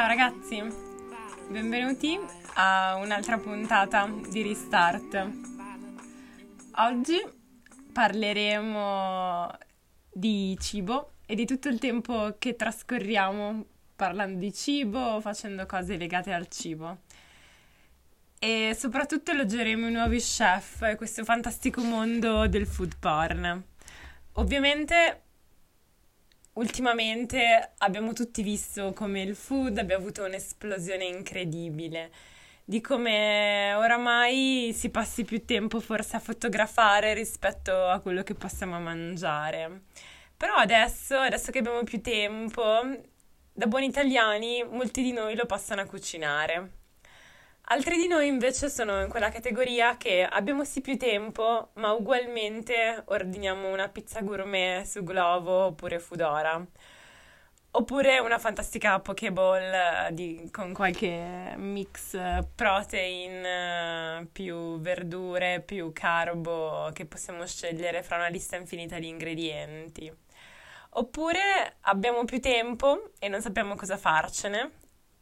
Ciao ragazzi, benvenuti a un'altra puntata di Restart. Oggi parleremo di cibo e di tutto il tempo che trascorriamo parlando di cibo, facendo cose legate al cibo. E soprattutto elogeremo i nuovi chef e questo fantastico mondo del food porn. Ovviamente ultimamente abbiamo tutti visto come il food abbia avuto un'esplosione incredibile, di come oramai si passi più tempo forse a fotografare rispetto a quello che possiamo mangiare. Però adesso, adesso che abbiamo più tempo, da buoni italiani, molti di noi lo passano a cucinare. Altri di noi invece sono in quella categoria che abbiamo sì più tempo, ma ugualmente ordiniamo una pizza gourmet su Glovo oppure Foodora. Oppure una fantastica Pokéball eh, di, con qualche mix protein, eh, più verdure, più carbo che possiamo scegliere fra una lista infinita di ingredienti. Oppure abbiamo più tempo e non sappiamo cosa farcene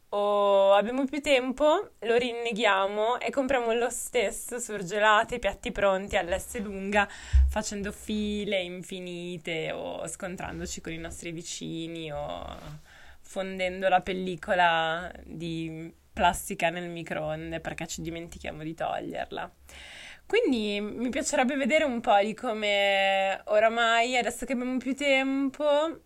o abbiamo più tempo, lo rinneghiamo e compriamo lo stesso surgelati, piatti pronti all'S lunga, facendo file infinite o scontrandoci con i nostri vicini o fondendo la pellicola di plastica nel microonde perché ci dimentichiamo di toglierla. Quindi mi piacerebbe vedere un po' di come oramai, adesso che abbiamo più tempo,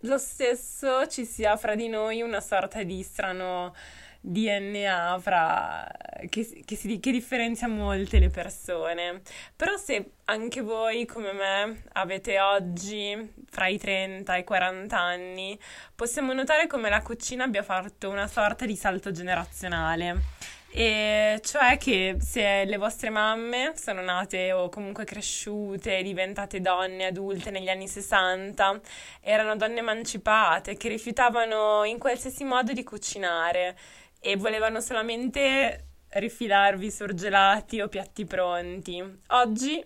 lo stesso ci sia fra di noi una sorta di strano DNA fra... che, che, si, che differenzia molte le persone. Però se anche voi come me avete oggi fra i 30 e i 40 anni, possiamo notare come la cucina abbia fatto una sorta di salto generazionale e cioè che se le vostre mamme sono nate o comunque cresciute, diventate donne adulte negli anni 60, erano donne emancipate che rifiutavano in qualsiasi modo di cucinare e volevano solamente rifilarvi surgelati o piatti pronti. Oggi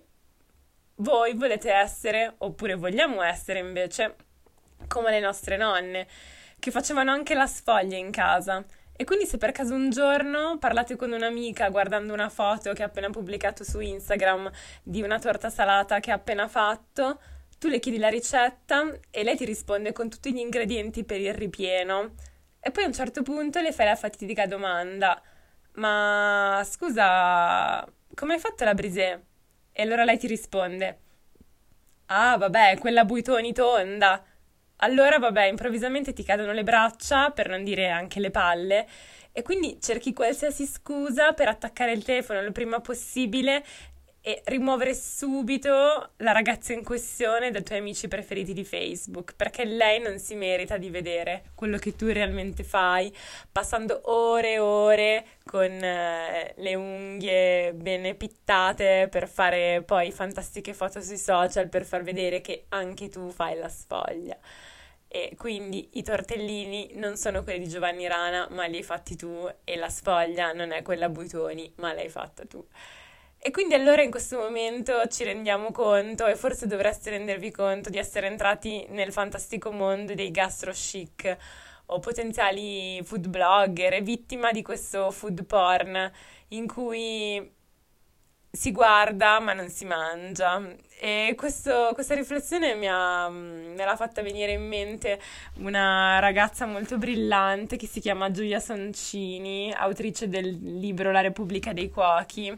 voi volete essere, oppure vogliamo essere invece, come le nostre nonne, che facevano anche la sfoglia in casa e quindi se per caso un giorno parlate con un'amica guardando una foto che ha appena pubblicato su Instagram di una torta salata che ha appena fatto, tu le chiedi la ricetta e lei ti risponde con tutti gli ingredienti per il ripieno. E poi a un certo punto le fai la fatidica domanda: Ma scusa, come hai fatto la brisée? E allora lei ti risponde: Ah, vabbè, quella buitoni tonda. Allora, vabbè, improvvisamente ti cadono le braccia, per non dire anche le palle, e quindi cerchi qualsiasi scusa per attaccare il telefono il prima possibile e rimuovere subito la ragazza in questione dai tuoi amici preferiti di Facebook, perché lei non si merita di vedere quello che tu realmente fai, passando ore e ore con eh, le unghie bene pittate per fare poi fantastiche foto sui social per far vedere che anche tu fai la sfoglia. E quindi i tortellini non sono quelli di Giovanni Rana, ma li hai fatti tu, e la sfoglia non è quella Buitoni, ma l'hai fatta tu. E quindi allora in questo momento ci rendiamo conto, e forse dovreste rendervi conto, di essere entrati nel fantastico mondo dei gastro chic o potenziali food blogger e vittima di questo food porn in cui si guarda ma non si mangia. E questo, questa riflessione mi ha, me l'ha fatta venire in mente una ragazza molto brillante che si chiama Giulia Soncini, autrice del libro La Repubblica dei Cuochi.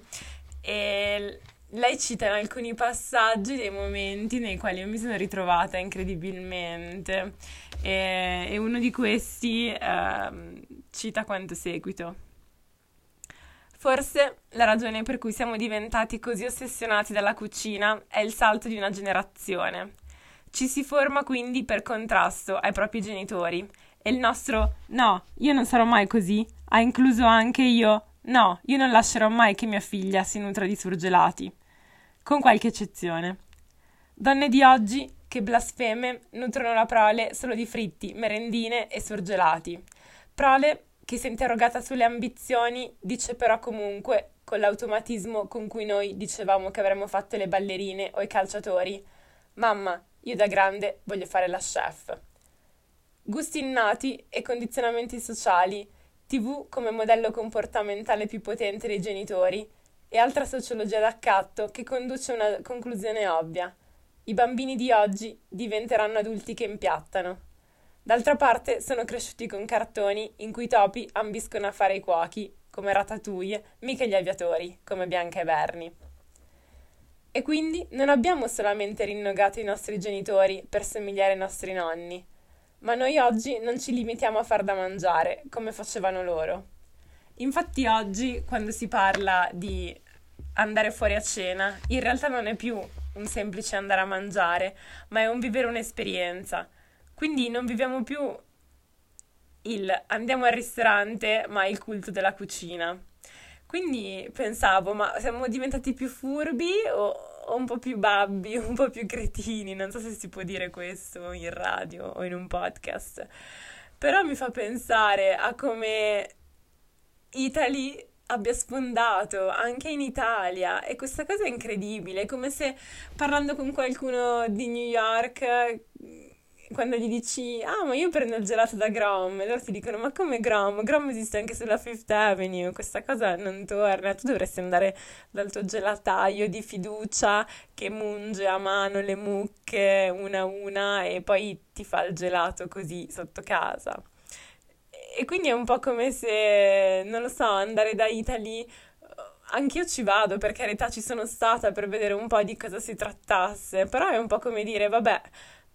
E lei cita in alcuni passaggi dei momenti nei quali io mi sono ritrovata incredibilmente. E, e uno di questi eh, cita quanto seguito. Forse la ragione per cui siamo diventati così ossessionati dalla cucina è il salto di una generazione. Ci si forma quindi per contrasto ai propri genitori e il nostro no, io non sarò mai così ha incluso anche io no, io non lascerò mai che mia figlia si nutra di surgelati. Con qualche eccezione. Donne di oggi che blasfeme nutrono la prole solo di fritti, merendine e surgelati. Prole che è interrogata sulle ambizioni, dice però comunque, con l'automatismo con cui noi dicevamo che avremmo fatto le ballerine o i calciatori, mamma, io da grande voglio fare la chef. Gusti innati e condizionamenti sociali, TV come modello comportamentale più potente dei genitori e altra sociologia d'accatto che conduce a una conclusione ovvia. I bambini di oggi diventeranno adulti che impiattano. D'altra parte sono cresciuti con cartoni in cui i topi ambiscono a fare i cuochi, come Ratatouille, mica gli aviatori, come Bianca e Bernie. E quindi non abbiamo solamente rinnogato i nostri genitori per somigliare ai nostri nonni, ma noi oggi non ci limitiamo a far da mangiare, come facevano loro. Infatti oggi, quando si parla di andare fuori a cena, in realtà non è più un semplice andare a mangiare, ma è un vivere un'esperienza quindi non viviamo più il andiamo al ristorante, ma il culto della cucina. Quindi pensavo, ma siamo diventati più furbi o, un po' più babbi, un po' più cretini? Non so se si può dire questo in radio o in un podcast. Però mi fa pensare a come Italy abbia sfondato anche in Italia e questa cosa è incredibile, è come se parlando con qualcuno di New York quando gli dici, ah, ma io prendo il gelato da Grom, e loro ti dicono, ma come Grom? Grom esiste anche sulla Fifth Avenue, questa cosa non torna, tu dovresti andare dal tuo gelataio di fiducia che munge a mano le mucche una a una e poi ti fa il gelato così sotto casa. E quindi è un po' come se, non lo so, andare da Italy anch'io ci vado, per carità ci sono stata per vedere un po' di cosa si trattasse, però è un po' come dire, vabbè,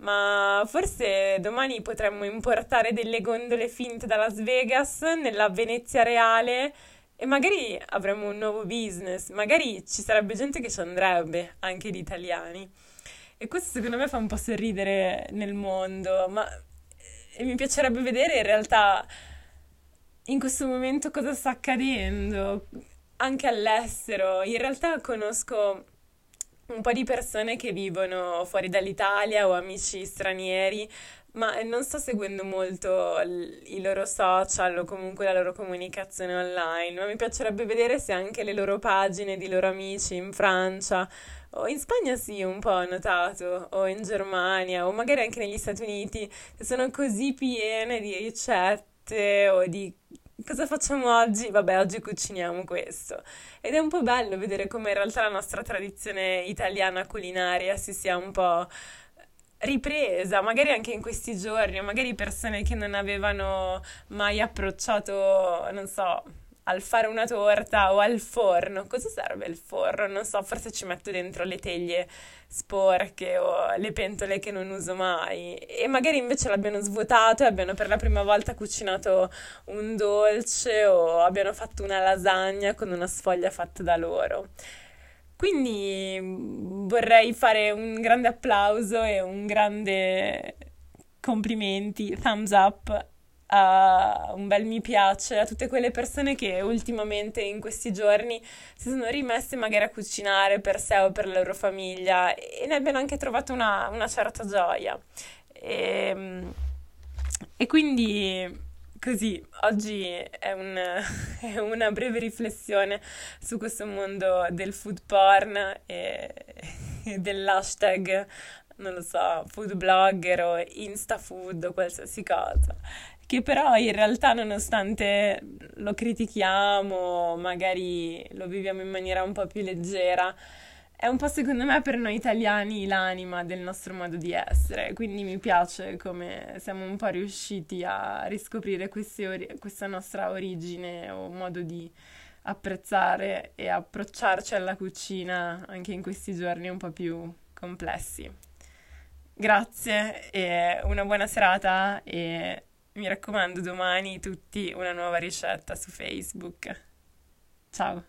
ma forse domani potremmo importare delle gondole finte da Las Vegas nella Venezia reale e magari avremmo un nuovo business, magari ci sarebbe gente che ci andrebbe, anche di italiani. E questo secondo me fa un po' sorridere nel mondo, ma mi piacerebbe vedere in realtà in questo momento cosa sta accadendo, anche all'estero. In realtà conosco un po' di persone che vivono fuori dall'Italia o amici stranieri, ma non sto seguendo molto i loro social o comunque la loro comunicazione online, ma mi piacerebbe vedere se anche le loro pagine di loro amici in Francia o in Spagna sì, un po' ho notato, o in Germania, o magari anche negli Stati Uniti, sono così piene di ricette o di cosa facciamo oggi? Vabbè, oggi cuciniamo questo. Ed è un po' bello vedere come in realtà la nostra tradizione italiana culinaria si sia un po' ripresa, magari anche in questi giorni, magari persone che non avevano mai approcciato, non so, al fare una torta o al forno. Cosa serve il forno? Non so, forse ci metto dentro le teglie sporche o le pentole che non uso mai e magari invece l'abbiano svuotato e abbiano per la prima volta cucinato un dolce o abbiano fatto una lasagna con una sfoglia fatta da loro. Quindi vorrei fare un grande applauso e un grande complimenti, thumbs up uh, un bel mi piace a tutte quelle persone che ultimamente in questi giorni si sono rimesse magari a cucinare per sé o per la loro famiglia e ne abbiano anche trovato una, una certa gioia. E, ehm, e, quindi così, oggi è, un, è, una breve riflessione su questo mondo del food porn e, e dell'hashtag non lo so, food blogger o insta food o qualsiasi cosa che però in realtà nonostante lo critichiamo, magari lo viviamo in maniera un po' più leggera, è un po' secondo me per noi italiani l'anima del nostro modo di essere, quindi mi piace come siamo un po' riusciti a riscoprire ori- questa nostra origine o modo di apprezzare e approcciarci alla cucina anche in questi giorni un po' più complessi. Grazie e una buona serata e mi raccomando, domani tutti una nuova ricetta su Facebook. Ciao.